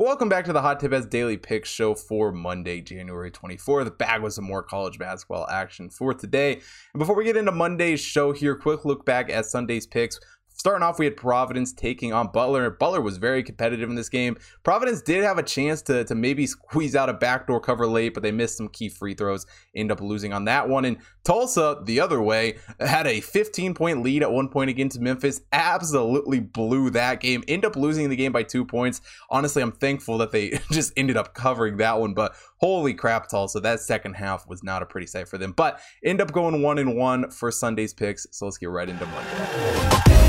Welcome back to the Hot Tip Bets Daily Picks show for Monday, January 24th. Back with some more college basketball action for today. And before we get into Monday's show here, quick look back at Sunday's picks. Starting off, we had Providence taking on Butler. Butler was very competitive in this game. Providence did have a chance to, to maybe squeeze out a backdoor cover late, but they missed some key free throws, end up losing on that one. And Tulsa, the other way, had a 15 point lead at one point against Memphis. Absolutely blew that game. End up losing the game by two points. Honestly, I'm thankful that they just ended up covering that one, but holy crap, Tulsa. That second half was not a pretty sight for them. But end up going one and one for Sunday's picks. So let's get right into Monday.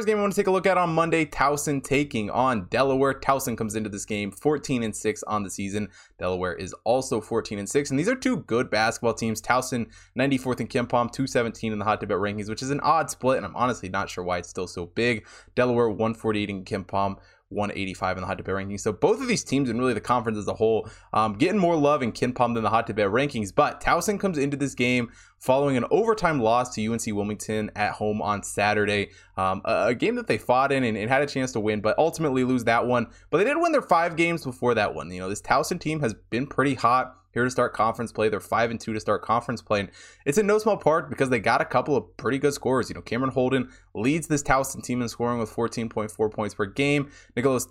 First game I want to take a look at on Monday, Towson taking on Delaware. Towson comes into this game 14 and 6 on the season. Delaware is also 14 and 6, and these are two good basketball teams. Towson 94th in KenPom, 217 in the Hot Tip Bets rankings, which is an odd split, and I'm honestly not sure why it's still so big. Delaware 148 in KenPom. 185 in the hot tip rankings. So both of these teams and really the conference as a whole um, getting more love in KenPom than the hot tip rankings. But Towson comes into this game following an overtime loss to UNC Wilmington at home on Saturday. Um, a, a, game that they fought in and, and, had a chance to win, but ultimately lose that one. But they did win their five games before that one. You know, this Towson team has been pretty hot here to start conference play. They're five and two to start conference play, and it's in no small part because they got a couple of pretty good scores. You know, Cameron Holden leads this Towson team in scoring with 14.4 points per game. Nicholas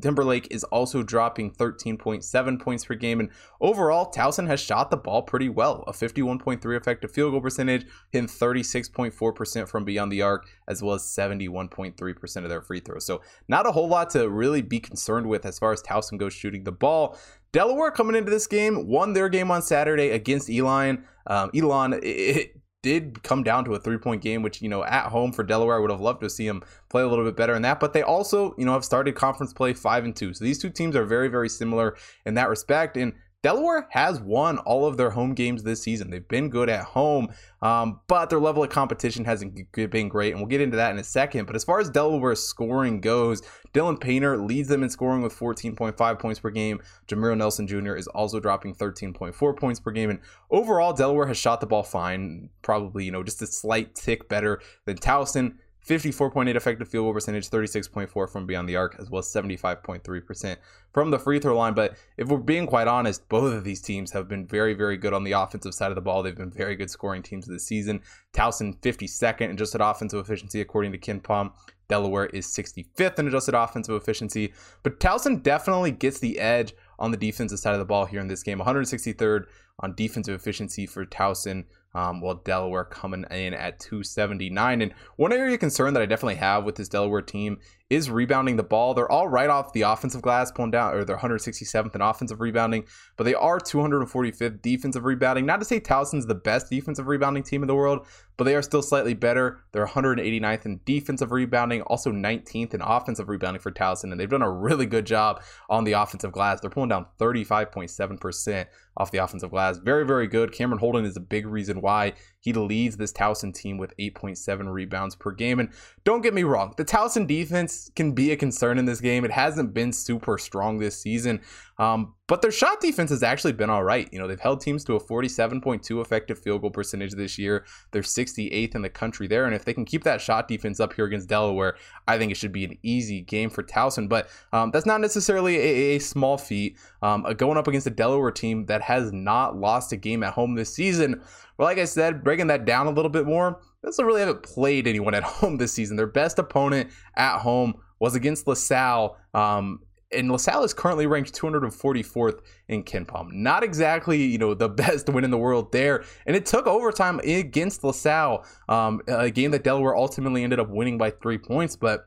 Timberlake is also dropping 13.7 points per game, and overall, Towson has shot the ball pretty well. A 51.3 effective field goal percentage, hitting 36.4% from beyond the arc, as well as 71.3% of their free throws. So, not a whole lot to really be concerned with as far as Towson goes shooting the ball. Delaware coming into this game won their game on Saturday against Elon. Um, Elon, it, it did come down to a three point game, which, you know, at home for Delaware, I would have loved to see them play a little bit better in that. But they also, you know, have started conference play five and two. So these two teams are very, very similar in that respect. And Delaware has won all of their home games this season. They've been good at home, um, but their level of competition hasn't been great, and we'll get into that in a second. But as far as Delaware's scoring goes, Dylan Painter leads them in scoring with 14.5 points per game. Jameer Nelson Jr. is also dropping 13.4 points per game, and overall, Delaware has shot the ball fine, probably you know just a slight tick better than Towson. 54.8 effective field goal percentage, 36.4 from beyond the arc, as well as 75.3% from the free throw line. But if we're being quite honest, both of these teams have been very, very good on the offensive side of the ball. They've been very good scoring teams this season. Towson 52nd in adjusted offensive efficiency, according to KenPom. Delaware is 65th in adjusted offensive efficiency. But Towson definitely gets the edge on the defensive side of the ball here in this game. 163rd on defensive efficiency for Towson um, while Delaware coming in at 279. And one area of concern that I definitely have with this Delaware team is rebounding the ball. They're all right off the offensive glass, pulling down, or they're 167th in offensive rebounding, but they are 245th defensive rebounding. Not to say Towson's the best defensive rebounding team in the world, but they are still slightly better. They're 189th in defensive rebounding, also 19th in offensive rebounding for Towson, and they've done a really good job on the offensive glass. They're pulling down 35.7% off the offensive glass. Very, very good. Cameron Holden is a big reason why he leads this Towson team with 8.7 rebounds per game. And don't get me wrong, the Towson defense can be a concern in this game. It hasn't been super strong this season, um, but their shot defense has actually been all right. You know, they've held teams to a 47.2 effective field goal percentage this year. They're 68th in the country there. And if they can keep that shot defense up here against Delaware, I think it should be an easy game for Towson. But um, that's not necessarily a, a small feat. Um, going up against a Delaware team that has not lost a game at home this season but like I said, breaking that down a little bit more, they also really haven't played anyone at home this season. Their best opponent at home was against LaSalle. Um, and LaSalle is currently ranked 244th in KenPom. Not exactly, you know, the best win in the world there. And it took overtime against LaSalle, um, a game that Delaware ultimately ended up winning by three points. But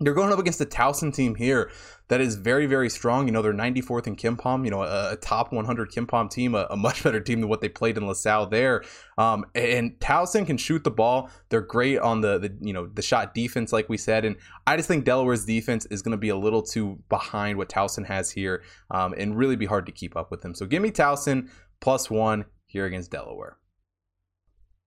you're going up against the Towson team here that is very, very strong. You know, they're 94th in KenPom, you know, a, a top 100 KenPom team, a, a, much better team than what they played in LaSalle there. Um, and Towson can shoot the ball. They're great on the, the, you know, the shot defense, like we said. And I just think Delaware's defense is going to be a little too behind what Towson has here um, and really be hard to keep up with them. So give me Towson plus one here against Delaware.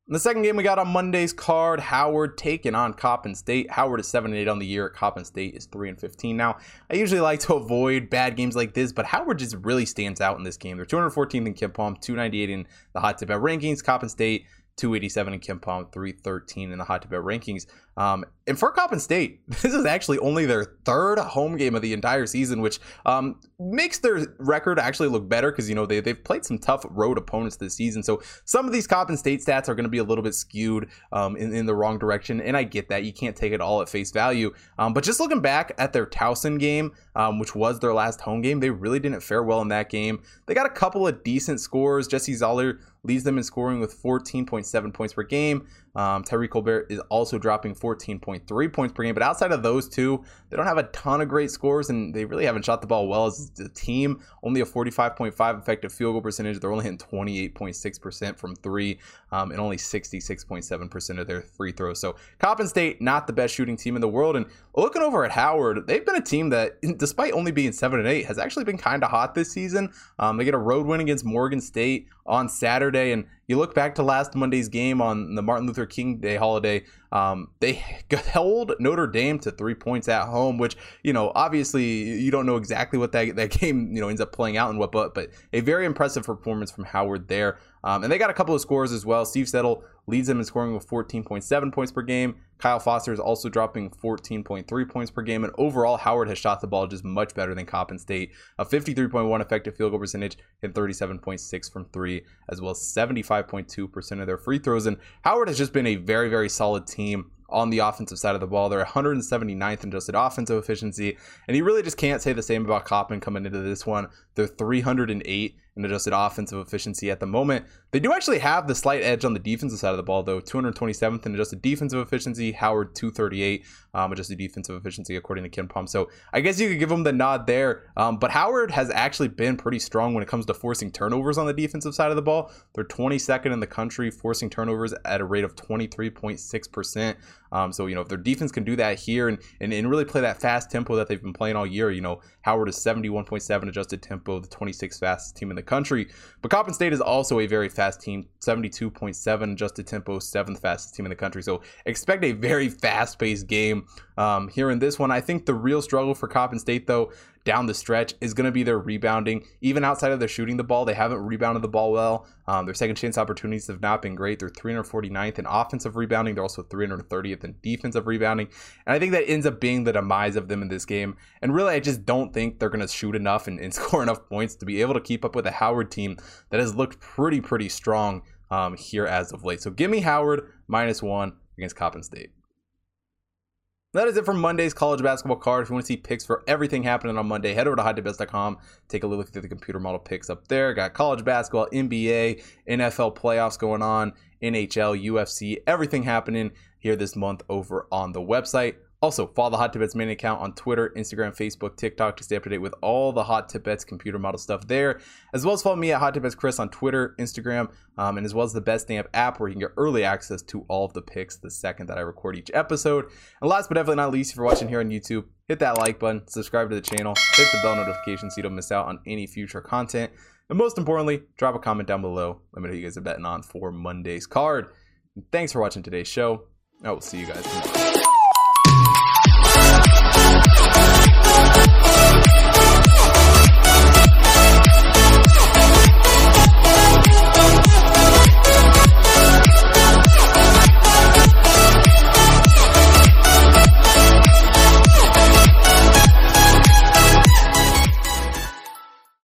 In the second game we got on Monday's card, Howard taking on Coppin State. Howard is 7 8 on the year. Coppin State is 3 and 15. Now, I usually like to avoid bad games like this, but Howard just really stands out in this game. They're 214th in KenPom, 298 in the Hot Tip Bets rankings. Coppin State 287 in KenPom, 313 in the Hot Tip Bets rankings. Um, and for Coppin State, this is actually only their third home game of the entire season, which um, makes their record actually look better because, you know, they, they've played some tough road opponents this season. So some of these Coppin State stats are going to be a little bit skewed um, in, in the wrong direction. And I get that. You can't take it all at face value. Um, but just looking back at their Towson game, um, which was their last home game, they really didn't fare well in that game. They got a couple of decent scores. Jesse Zoller leads them in scoring with 14.7 points per game. Um, Colbert is also dropping 14.3 points per game. But outside of those two, they don't have a ton of great scores, and they really haven't shot the ball well as a team. Only a 45.5 effective field goal percentage. They're only hitting 28.6% from three, um, and only 66.7% of their free throws. So Coppin State, not the best shooting team in the world. And looking over at Howard, they've been a team that, despite only being seven and eight, has actually been kind of hot this season. Um, they get a road win against Morgan State on Saturday, and you look back to last Monday's game on the Martin Luther King Day holiday. Um, they held Notre Dame to three points at home, which you know obviously you don't know exactly what that, that game you know ends up playing out and what, but but a very impressive performance from Howard there. Um, and they got a couple of scores as well. Steve Settle leads them in scoring with 14.7 points per game. Kyle Foster is also dropping 14.3 points per game. And overall, Howard has shot the ball just much better than Coppin State. A 53.1 effective field goal percentage and 37.6 from three, as well as 75.2% of their free throws. And Howard has just been a very, very solid team on the offensive side of the ball. They're 179th in adjusted offensive efficiency, and you really just can't say the same about Coppin coming into this one. They're 308 in adjusted offensive efficiency at the moment. They do actually have the slight edge on the defensive side of the ball, though. 227th in adjusted defensive efficiency. Howard 238 um, adjusted defensive efficiency according to KenPom. So I guess you could give them the nod there. Um, but Howard has actually been pretty strong when it comes to forcing turnovers on the defensive side of the ball. They're 22nd in the country forcing turnovers at a rate of 23.6 percent. Um, so, you know, if their defense can do that here and, and, and really play that fast tempo that they've been playing all year, you know, Howard is 71.7 adjusted tempo, the 26th fastest team in the country. But Coppin State is also a very fast team, 72.7 adjusted tempo, seventh fastest team in the country. So expect a very fast paced game um, here in this one. I think the real struggle for Coppin State, though, down the stretch is going to be their rebounding. Even outside of their shooting the ball, they haven't rebounded the ball well. Um, their second chance opportunities have not been great. They're 349th in offensive rebounding. They're also 330th in defensive rebounding. And I think that ends up being the demise of them in this game. And really, I just don't think they're going to shoot enough and, and, score enough points to be able to keep up with a Howard team that has looked pretty, pretty strong um, here as of late. So give me Howard minus one against Coppin State. That is it for Monday's college basketball card. If you want to see picks for everything happening on Monday, head over to hottipbets.com. Take a look at the computer model picks up there. Got college basketball, NBA, NFL playoffs going on, NHL, UFC, everything happening here this month over on the website. Also, follow the Hot Tip Bets main account on Twitter, Instagram, Facebook, TikTok to stay up to date with all the Hot Tip Bets computer model stuff there. As well as follow me at Hot Tip Bets Chris on Twitter, Instagram, um, and as well as the Betstamp app where you can get early access to all of the picks the second that I record each episode. And last but definitely not least, if you're watching here on YouTube, hit that like button, subscribe to the channel, hit the bell notification so you don't miss out on any future content. And most importantly, drop a comment down below. Let me know who you guys are betting on for Monday's card. And thanks for watching today's show. I will see you guys tomorrow.